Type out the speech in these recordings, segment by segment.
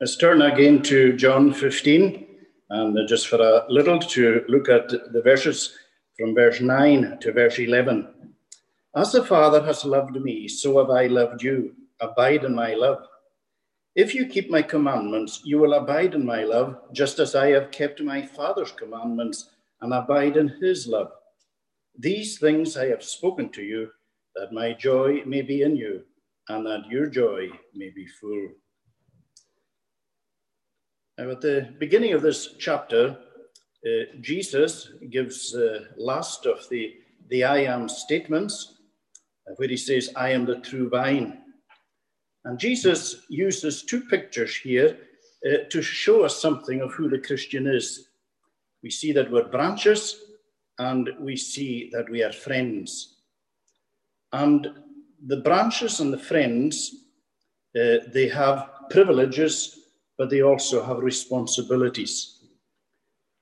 Let's turn again to John 15, and just for a little to look at the verses from verse 9 to verse 11. As the Father has loved me, so have I loved you. Abide in my love. If you keep my commandments, you will abide in my love, just as I have kept my Father's commandments and abide in his love. These things I have spoken to you, that my joy may be in you, and that your joy may be full. Now, at the beginning of this chapter, uh, Jesus gives the last of the, the I am statements, where he says, I am the true vine. And Jesus uses two pictures here uh, to show us something of who the Christian is. We see that we're branches and we see that we are friends. And the branches and the friends, uh, they have privileges, but they also have responsibilities.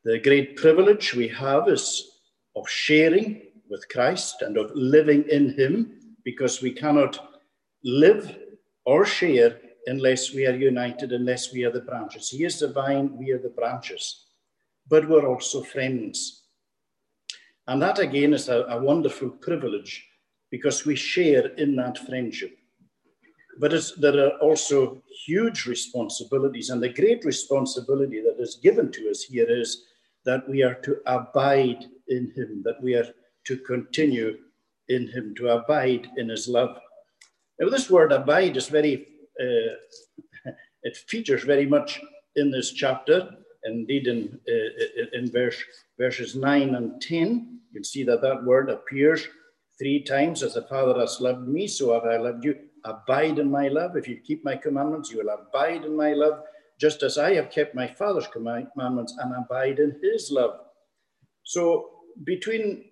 The great privilege we have is of sharing with Christ and of living in Him, because we cannot live or share unless we are united, unless we are the branches. He is the vine, we are the branches, but we're also friends. And that again is a, a wonderful privilege because we share in that friendship. But there are also huge responsibilities, and the great responsibility that is given to us here is that we are to abide in Him, that we are to continue in Him, to abide in His love. Now, this word abide is very, uh, it features very much in this chapter. Indeed, in, uh, in verse, verses 9 and 10, you can see that that word appears three times. As the Father has loved me, so have I loved you. Abide in my love. If you keep my commandments, you will abide in my love, just as I have kept my Father's commandments and abide in his love. So, between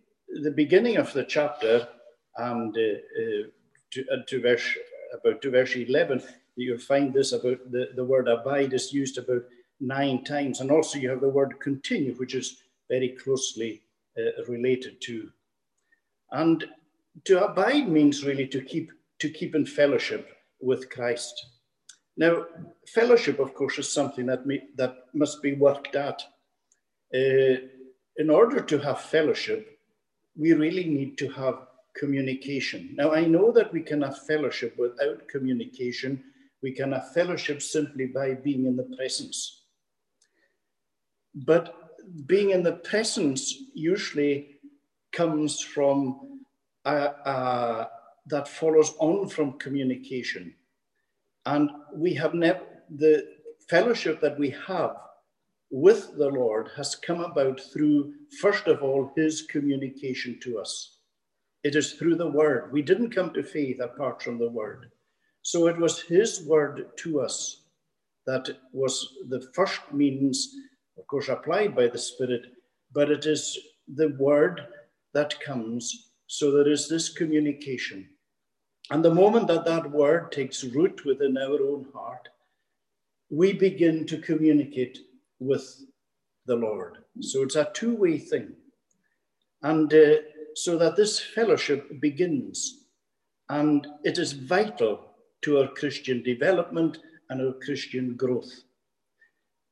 the beginning of the chapter and uh, uh, to, uh, to verse about to verse 11, you'll find this about the, the word abide is used about nine times. And also you have the word continue, which is very closely uh, related to. And to abide means really to keep to keep in fellowship with Christ. Now, fellowship, of course, is something that that must be worked at. Uh, in order to have fellowship, we really need to have communication. Now, I know that we can have fellowship without communication. We can have fellowship simply by being in the presence. But being in the presence usually comes from uh, uh, that follows on from communication. And we have never, the fellowship that we have with the Lord has come about through, first of all, his communication to us. It is through the word. We didn't come to faith apart from the word. So it was his word to us that was the first means, of course, applied by the Spirit, but it is the word that comes. So there is this communication. And the moment that that word takes root within our own heart, we begin to communicate with the Lord. So it's a two way thing. And uh, so that this fellowship begins. And it is vital to our Christian development and our Christian growth.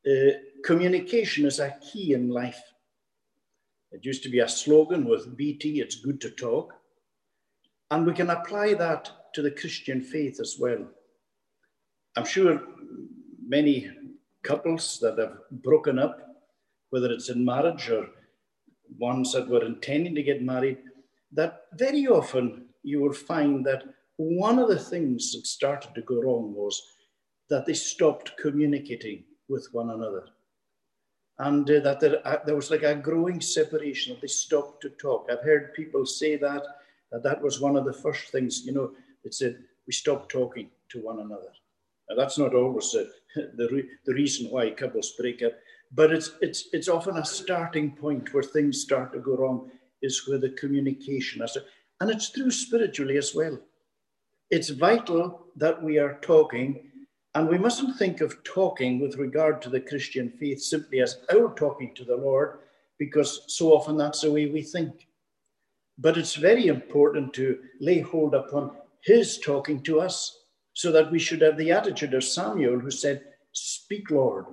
Uh, communication is a key in life. It used to be a slogan with BT, it's good to talk. And we can apply that to the Christian faith as well. I'm sure many couples that have broken up, whether it's in marriage or ones that were intending to get married, that very often you will find that one of the things that started to go wrong was that they stopped communicating with one another. And uh, that there, uh, there was like a growing separation, that they stopped to talk. I've heard people say that, that that was one of the first things, you know, it said, we stopped talking to one another. Now, that's not always uh, the, re- the reason why couples break up. But it's, it's, it's often a starting point where things start to go wrong, is where the communication is. And it's true spiritually as well. It's vital that we are talking, and we mustn't think of talking with regard to the Christian faith simply as our talking to the Lord, because so often that's the way we think. But it's very important to lay hold upon His talking to us, so that we should have the attitude of Samuel, who said, Speak, Lord,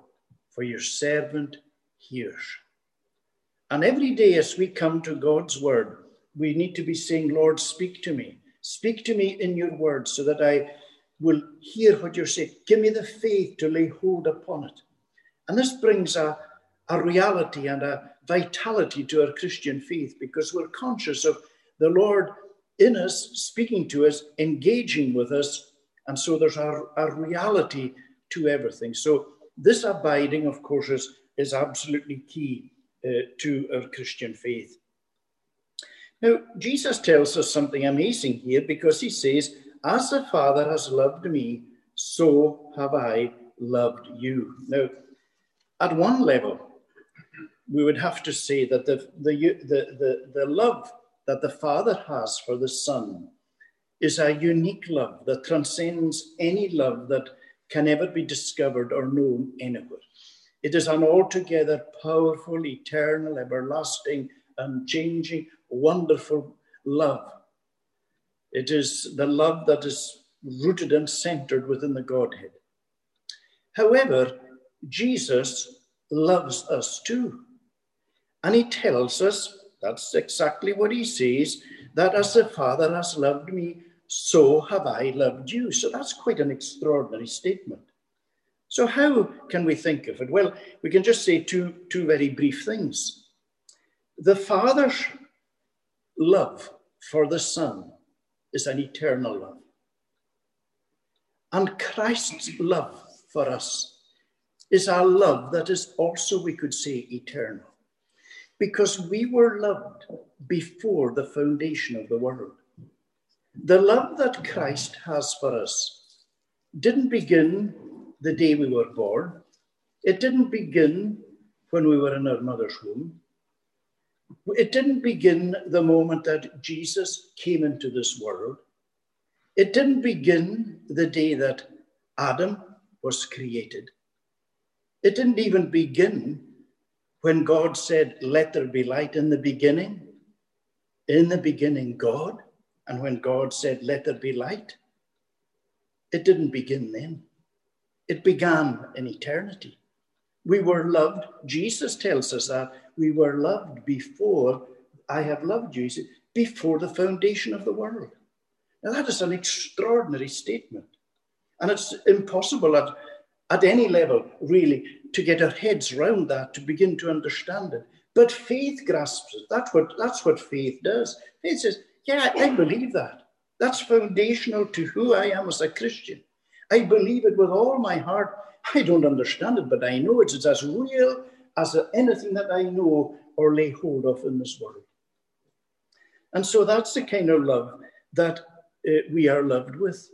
for your servant hears. And every day as we come to God's word, we need to be saying, Lord, speak to me. Speak to me in your word so that I will hear what you're saying. Give me the faith to lay hold upon it. And this brings a, a reality and a vitality to our Christian faith because we're conscious of the Lord in us, speaking to us, engaging with us. And so there's a, a reality to everything. So this abiding, of course, is, is absolutely key uh, to our Christian faith. Now, Jesus tells us something amazing here because he says, As the Father has loved me, so have I loved you. Now, at one level, we would have to say that the, the, the, the, the love that the Father has for the Son is a unique love that transcends any love that can ever be discovered or known anywhere. It is an altogether powerful, eternal, everlasting, unchanging, wonderful love. It is the love that is rooted and centered within the Godhead. However, Jesus loves us too. And he tells us, that's exactly what he says, that as the Father has loved me, so have I loved you. So that's quite an extraordinary statement. So, how can we think of it? Well, we can just say two, two very brief things. The Father's love for the Son is an eternal love. And Christ's love for us is a love that is also, we could say, eternal. Because we were loved before the foundation of the world. The love that Christ has for us didn't begin the day we were born. It didn't begin when we were in our mother's womb. It didn't begin the moment that Jesus came into this world. It didn't begin the day that Adam was created. It didn't even begin when God said, Let there be light in the beginning. In the beginning, God. And when God said, Let there be light, it didn't begin then. It began in eternity. We were loved. Jesus tells us that we were loved before I have loved you, before the foundation of the world. Now, that is an extraordinary statement. And it's impossible at, at any level, really, to get our heads round that, to begin to understand it. But faith grasps it. That's what, that's what faith does. Faith says, Yeah, I believe that. That's foundational to who I am as a Christian. I believe it with all my heart. I don't understand it, but I know it. It's as real as anything that I know or lay hold of in this world. And so that's the kind of love that uh, we are loved with.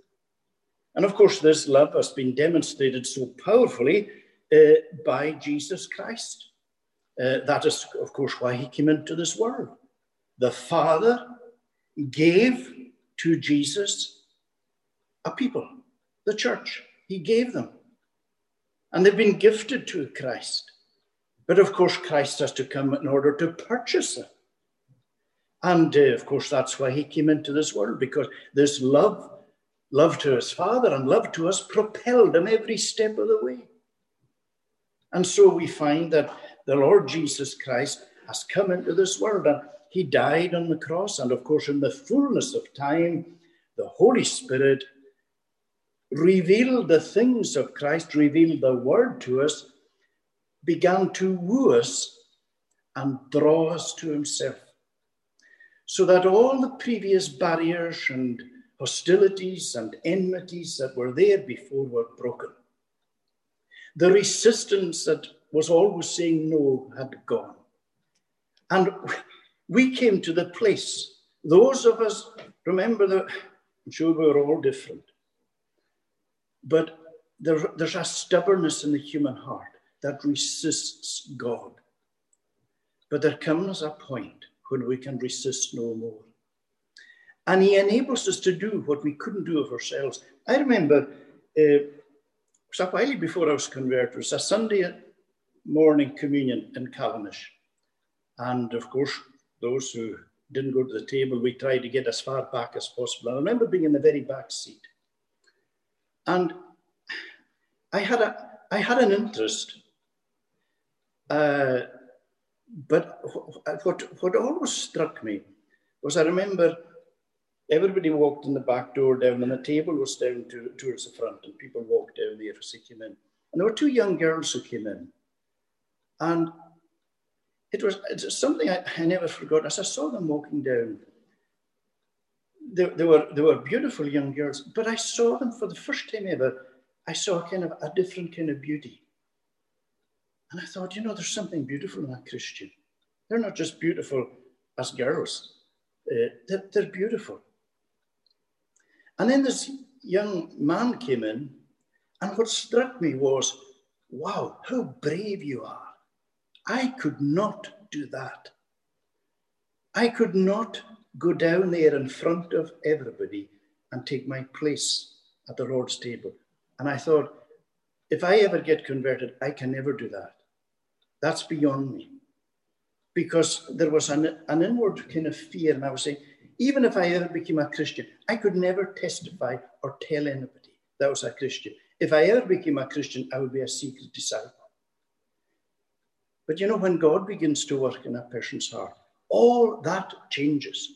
And of course, this love has been demonstrated so powerfully uh, by Jesus Christ. Uh, that is, of course, why he came into this world. The Father gave to Jesus a people, the church. He gave them. And they've been gifted to Christ. But of course, Christ has to come in order to purchase them. And uh, of course, that's why he came into this world, because this love, love to his Father and love to us, propelled him every step of the way. And so we find that the Lord Jesus Christ has come into this world and he died on the cross. And of course, in the fullness of time, the Holy Spirit revealed the things of Christ, revealed the word to us, began to woo us and draw us to himself. So that all the previous barriers and hostilities and enmities that were there before were broken. The resistance that was always saying no had gone. And we came to the place, those of us, remember that, I'm sure we were all different, but there, there's a stubbornness in the human heart that resists God. But there comes a point when we can resist no more. And He enables us to do what we couldn't do of ourselves. I remember uh, was a while before I was converted. It was a Sunday morning communion in Callanish. And of course, those who didn't go to the table, we tried to get as far back as possible. I remember being in the very back seat. And I had a, I had an interest. Uh, but what, what always struck me was I remember everybody walked in the back door down and the table was down to, towards the front and people walked down there as they came in. And there were two young girls who came in. And it was something I, I never forgot. As I saw them walking down, they, they, were, they were beautiful young girls, but I saw them for the first time ever. I saw a kind of a different kind of beauty. And I thought, you know, there's something beautiful in a Christian. They're not just beautiful as girls, uh, they're, they're beautiful. And then this young man came in, and what struck me was, wow, how brave you are. I could not do that. I could not go down there in front of everybody and take my place at the Lord's table. And I thought, if I ever get converted, I can never do that. That's beyond me. Because there was an, an inward kind of fear, and I was saying, even if I ever became a Christian, I could never testify or tell anybody that I was a Christian. If I ever became a Christian, I would be a secret disciple. But you know, when God begins to work in a person's heart, all that changes.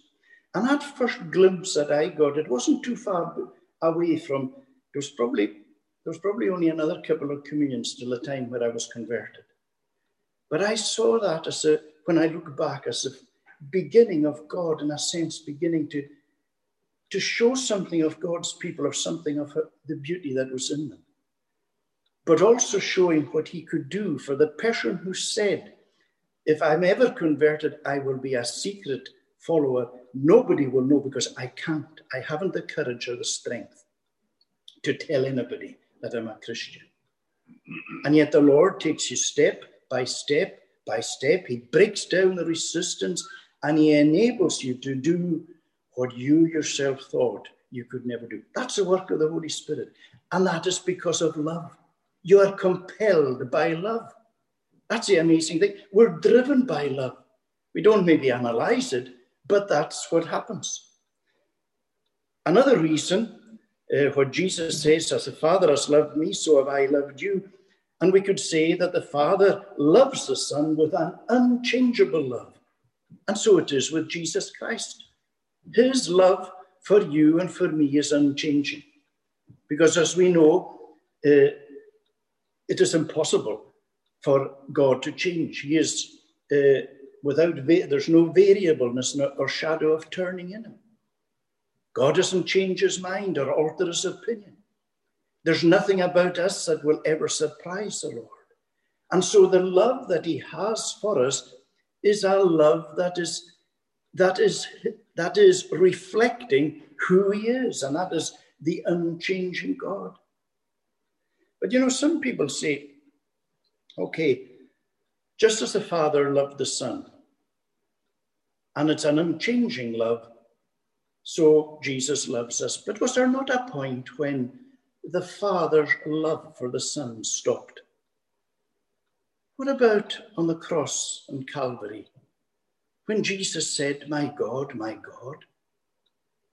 And that first glimpse that I got, it wasn't too far away from, there was probably, there was probably only another couple of communions till the time where I was converted. But I saw that as a, when I look back, as a beginning of God, in a sense, beginning to, to show something of God's people or something of the beauty that was in them. But also showing what he could do for the person who said, If I'm ever converted, I will be a secret follower. Nobody will know because I can't. I haven't the courage or the strength to tell anybody that I'm a Christian. And yet the Lord takes you step by step by step. He breaks down the resistance and he enables you to do what you yourself thought you could never do. That's the work of the Holy Spirit. And that is because of love. You are compelled by love. That's the amazing thing. We're driven by love. We don't maybe analyze it, but that's what happens. Another reason, uh, what Jesus says, as the Father has loved me, so have I loved you. And we could say that the Father loves the Son with an unchangeable love. And so it is with Jesus Christ. His love for you and for me is unchanging. Because as we know, uh, it is impossible for God to change. He is uh, without, va- there's no variableness or shadow of turning in him. God doesn't change his mind or alter his opinion. There's nothing about us that will ever surprise the Lord. And so the love that he has for us is a love that is that is that is reflecting who he is, and that is the unchanging God. But you know, some people say, okay, just as the Father loved the Son, and it's an unchanging love, so Jesus loves us. But was there not a point when the Father's love for the Son stopped. What about on the cross on Calvary, when Jesus said, My God, my God,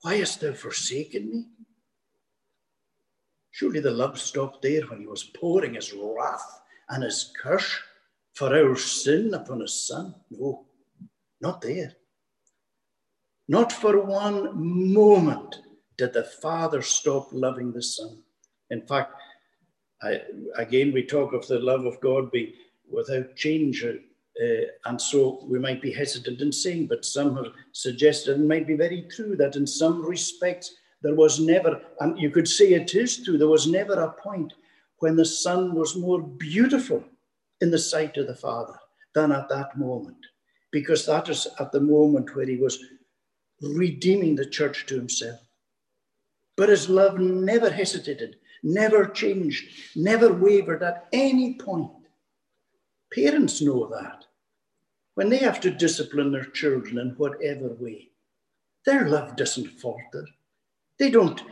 why hast thou forsaken me? Surely the love stopped there when he was pouring his wrath and his curse for our sin upon his Son. No, not there. Not for one moment did the Father stop loving the Son. In fact, I, again, we talk of the love of God being without change. Uh, and so we might be hesitant in saying, but some have suggested it might be very true that in some respects there was never, and you could say it is true, there was never a point when the Son was more beautiful in the sight of the Father than at that moment, because that is at the moment where he was redeeming the church to himself. But his love never hesitated never changed, never wavered at any point. Parents know that. When they have to discipline their children in whatever way, their love doesn't falter. They don't,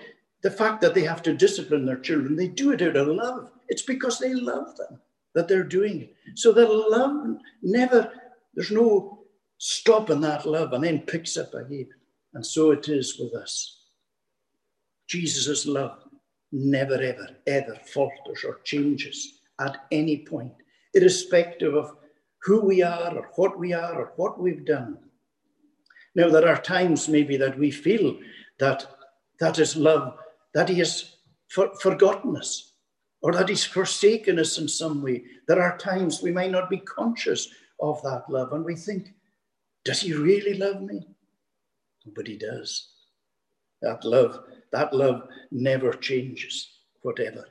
the fact that they have to discipline their children, they do it out of love. It's because they love them that they're doing it. So the love never, there's no stop in that love and then picks up again. And so it is with us. Jesus' love never, ever, ever falters or changes at any point, irrespective of who we are or what we are or what we've done. Now, there are times maybe that we feel that that is love, that He has for, forgotten us or that He's forsaken us in some way. There are times we might not be conscious of that love and we think, does He really love me? But He does. That love, that love never changes, whatever.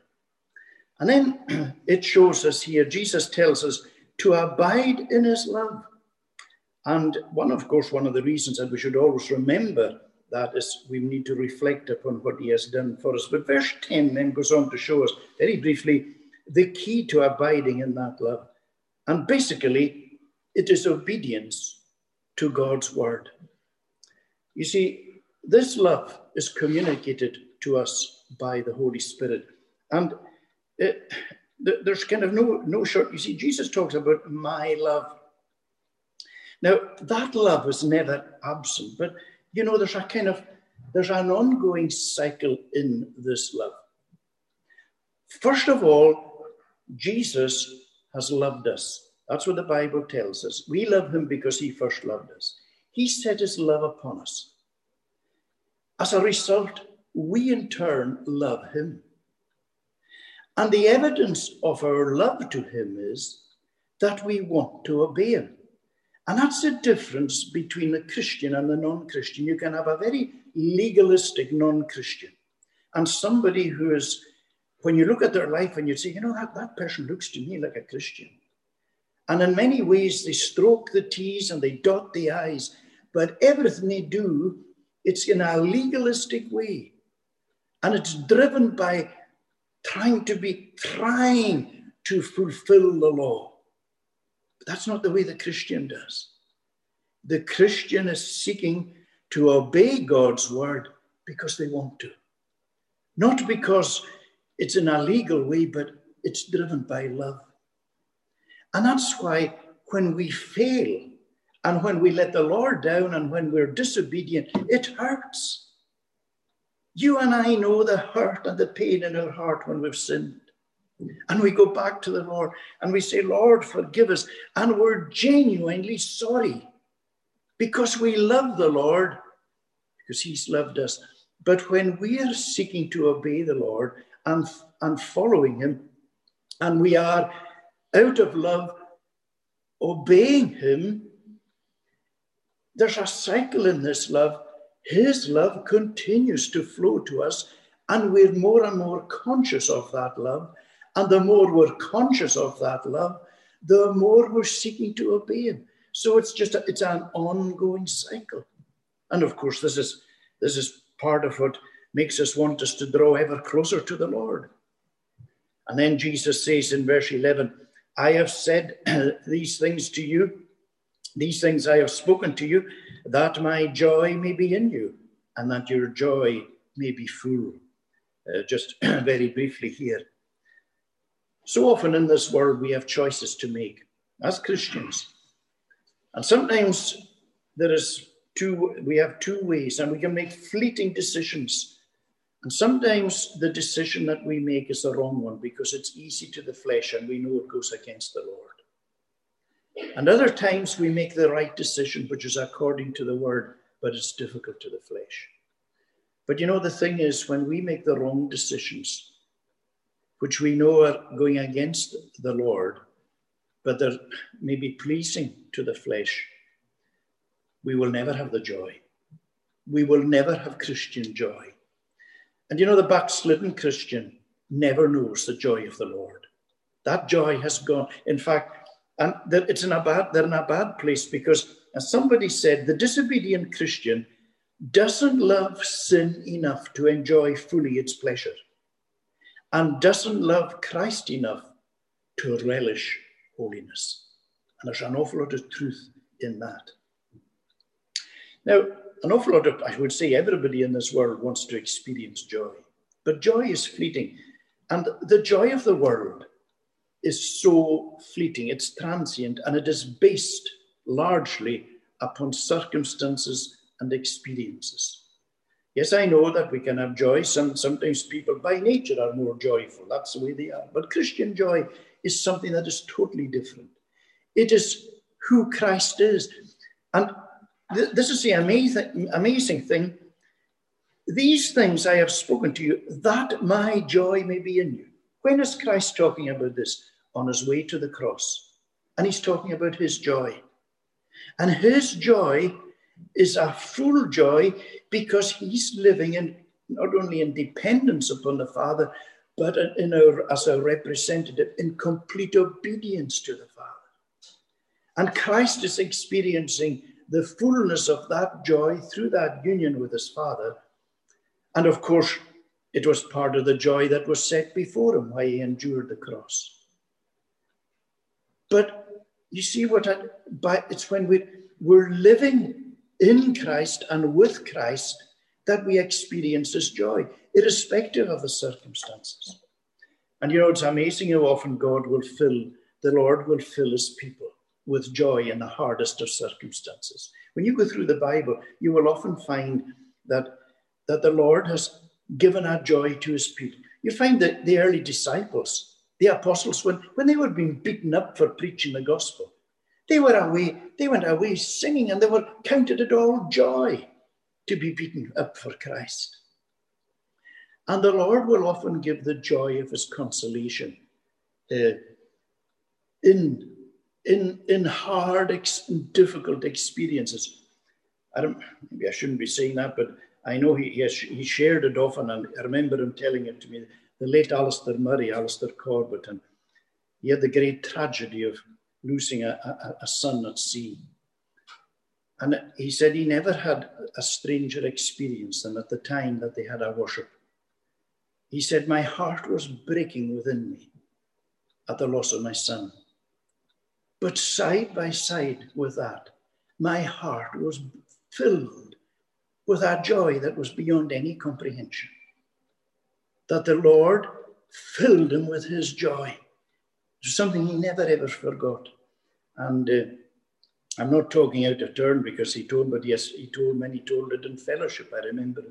And then it shows us here, Jesus tells us to abide in his love. And one, of course, one of the reasons that we should always remember that is we need to reflect upon what he has done for us. But verse 10 then goes on to show us very briefly the key to abiding in that love. And basically, it is obedience to God's word. You see, this love is communicated to us by the Holy Spirit. And it, there's kind of no, no short. You see, Jesus talks about my love. Now, that love is never absent, but you know, there's a kind of there's an ongoing cycle in this love. First of all, Jesus has loved us. That's what the Bible tells us. We love him because he first loved us. He set his love upon us. As a result, we in turn love him. And the evidence of our love to him is that we want to obey him. And that's the difference between a Christian and a non Christian. You can have a very legalistic non Christian and somebody who is, when you look at their life and you say, you know, that, that person looks to me like a Christian. And in many ways, they stroke the T's and they dot the I's, but everything they do, it's in a legalistic way. And it's driven by trying to be, trying to fulfill the law. But that's not the way the Christian does. The Christian is seeking to obey God's word because they want to. Not because it's in a legal way, but it's driven by love. And that's why when we fail and when we let the Lord down and when we're disobedient, it hurts. You and I know the hurt and the pain in our heart when we've sinned. And we go back to the Lord and we say, Lord, forgive us. And we're genuinely sorry because we love the Lord, because He's loved us. But when we are seeking to obey the Lord and, and following Him, and we are out of love obeying Him, there's a cycle in this love his love continues to flow to us, and we're more and more conscious of that love. And the more we're conscious of that love, the more we're seeking to obey Him. So it's just a, it's an ongoing cycle. And of course, this is this is part of what makes us want us to draw ever closer to the Lord. And then Jesus says in verse 11, I have said these things to you, these things I have spoken to you, that my joy may be in you and that your joy may be full. Uh, just very briefly here. So often in this world, we have choices to make as Christians. And sometimes there is two, we have two ways, and we can make fleeting decisions. And sometimes the decision that we make is the wrong one because it's easy to the flesh and we know it goes against the Lord. And other times we make the right decision, which is according to the word, but it's difficult to the flesh. But you know, the thing is, when we make the wrong decisions, which we know are going against the Lord, but they're maybe pleasing to the flesh, we will never have the joy. We will never have Christian joy. And you know, the backslidden Christian never knows the joy of the Lord. That joy has gone. In fact, and it's a bad, they're in a bad place because, as somebody said, the disobedient Christian doesn't love sin enough to enjoy fully its pleasure and doesn't love Christ enough to relish holiness. And there's an awful lot of truth in that. Now, an awful lot of, I would say, everybody in this world wants to experience joy, but joy is fleeting. And the joy of the world is so fleeting, it's transient, and it is based largely upon circumstances and experiences. Yes, I know that we can have joy. Some, sometimes people by nature are more joyful. That's the way they are. But Christian joy is something that is totally different. It is who Christ is. And th- this is the amazing, amazing thing. These things I have spoken to you, that my joy may be in you. When is Christ talking about this? On his way to the cross. And he's talking about his joy. And his joy is a full joy because he's living in not only in dependence upon the Father, but in a, as a representative in complete obedience to the Father. And Christ is experiencing the fullness of that joy through that union with his Father. And of course, it was part of the joy that was set before him, why he endured the cross. But you see what I, by, it's when we, we're living in Christ and with Christ that we experience this joy, irrespective of the circumstances. And you know, it's amazing how often God will fill, the Lord will fill his people with joy in the hardest of circumstances. When you go through the Bible, you will often find that, that the Lord has given our joy to his people. You find that the early disciples, the apostles, when, when they were being beaten up for preaching the gospel, they were away, they went away singing and they were counted it all joy to be beaten up for Christ. And the Lord will often give the joy of his consolation uh, in, in, in hard, ex- difficult experiences. I don't, maybe I shouldn't be saying that, but I know he, he, has, he shared it often, and I remember him telling it to me. The late Alistair Murray, Alistair Corbett, and he had the great tragedy of losing a, a, a son at sea. And he said he never had a stranger experience than at the time that they had our worship. He said, My heart was breaking within me at the loss of my son. But side by side with that, my heart was filled with a joy that was beyond any comprehension. That the Lord filled him with his joy. It was Something he never ever forgot. And uh, I'm not talking out of turn because he told, but yes, he told many told it in fellowship, I remember.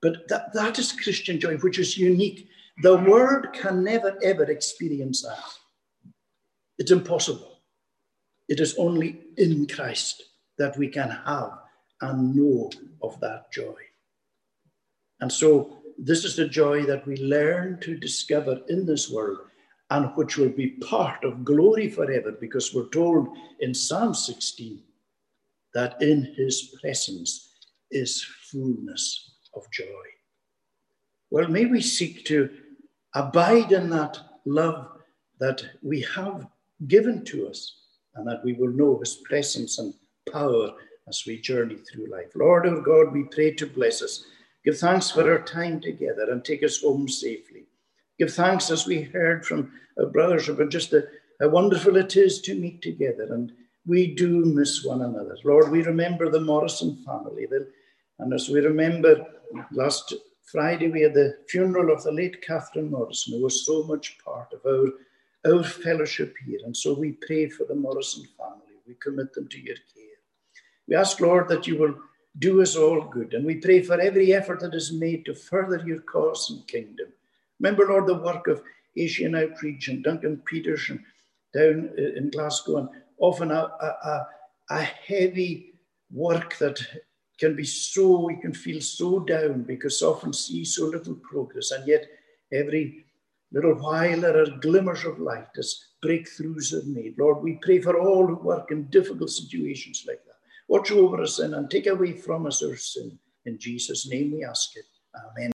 But that, that is Christian joy, which is unique. The world can never ever experience that. It's impossible. It is only in Christ that we can have and know of that joy. And so, this is the joy that we learn to discover in this world and which will be part of glory forever, because we're told in Psalm 16 that in his presence is fullness of joy. Well, may we seek to abide in that love that we have given to us, and that we will know his presence and power as we journey through life. Lord our God, we pray to bless us. Give thanks for our time together and take us home safely. Give thanks as we heard from our brothers about just a, how wonderful it is to meet together. And we do miss one another. Lord, we remember the Morrison family. And as we remember last Friday, we had the funeral of the late Catherine Morrison, who was so much part of our, our fellowship here. And so we pray for the Morrison family. We commit them to your care. We ask, Lord, that you will do us all good. And we pray for every effort that is made to further your cause and kingdom. Remember, Lord, the work of Asian Outreach and Duncan Peterson down uh, in Glasgow, and often a, a, a heavy work that can be so, you can feel so down because often see so little progress, and yet every little while there are glimmers of light as breakthroughs are made. Lord, we pray for all who work in difficult situations like that. Watch over us and take away from us our sin. In Jesus' name we ask it. Amen.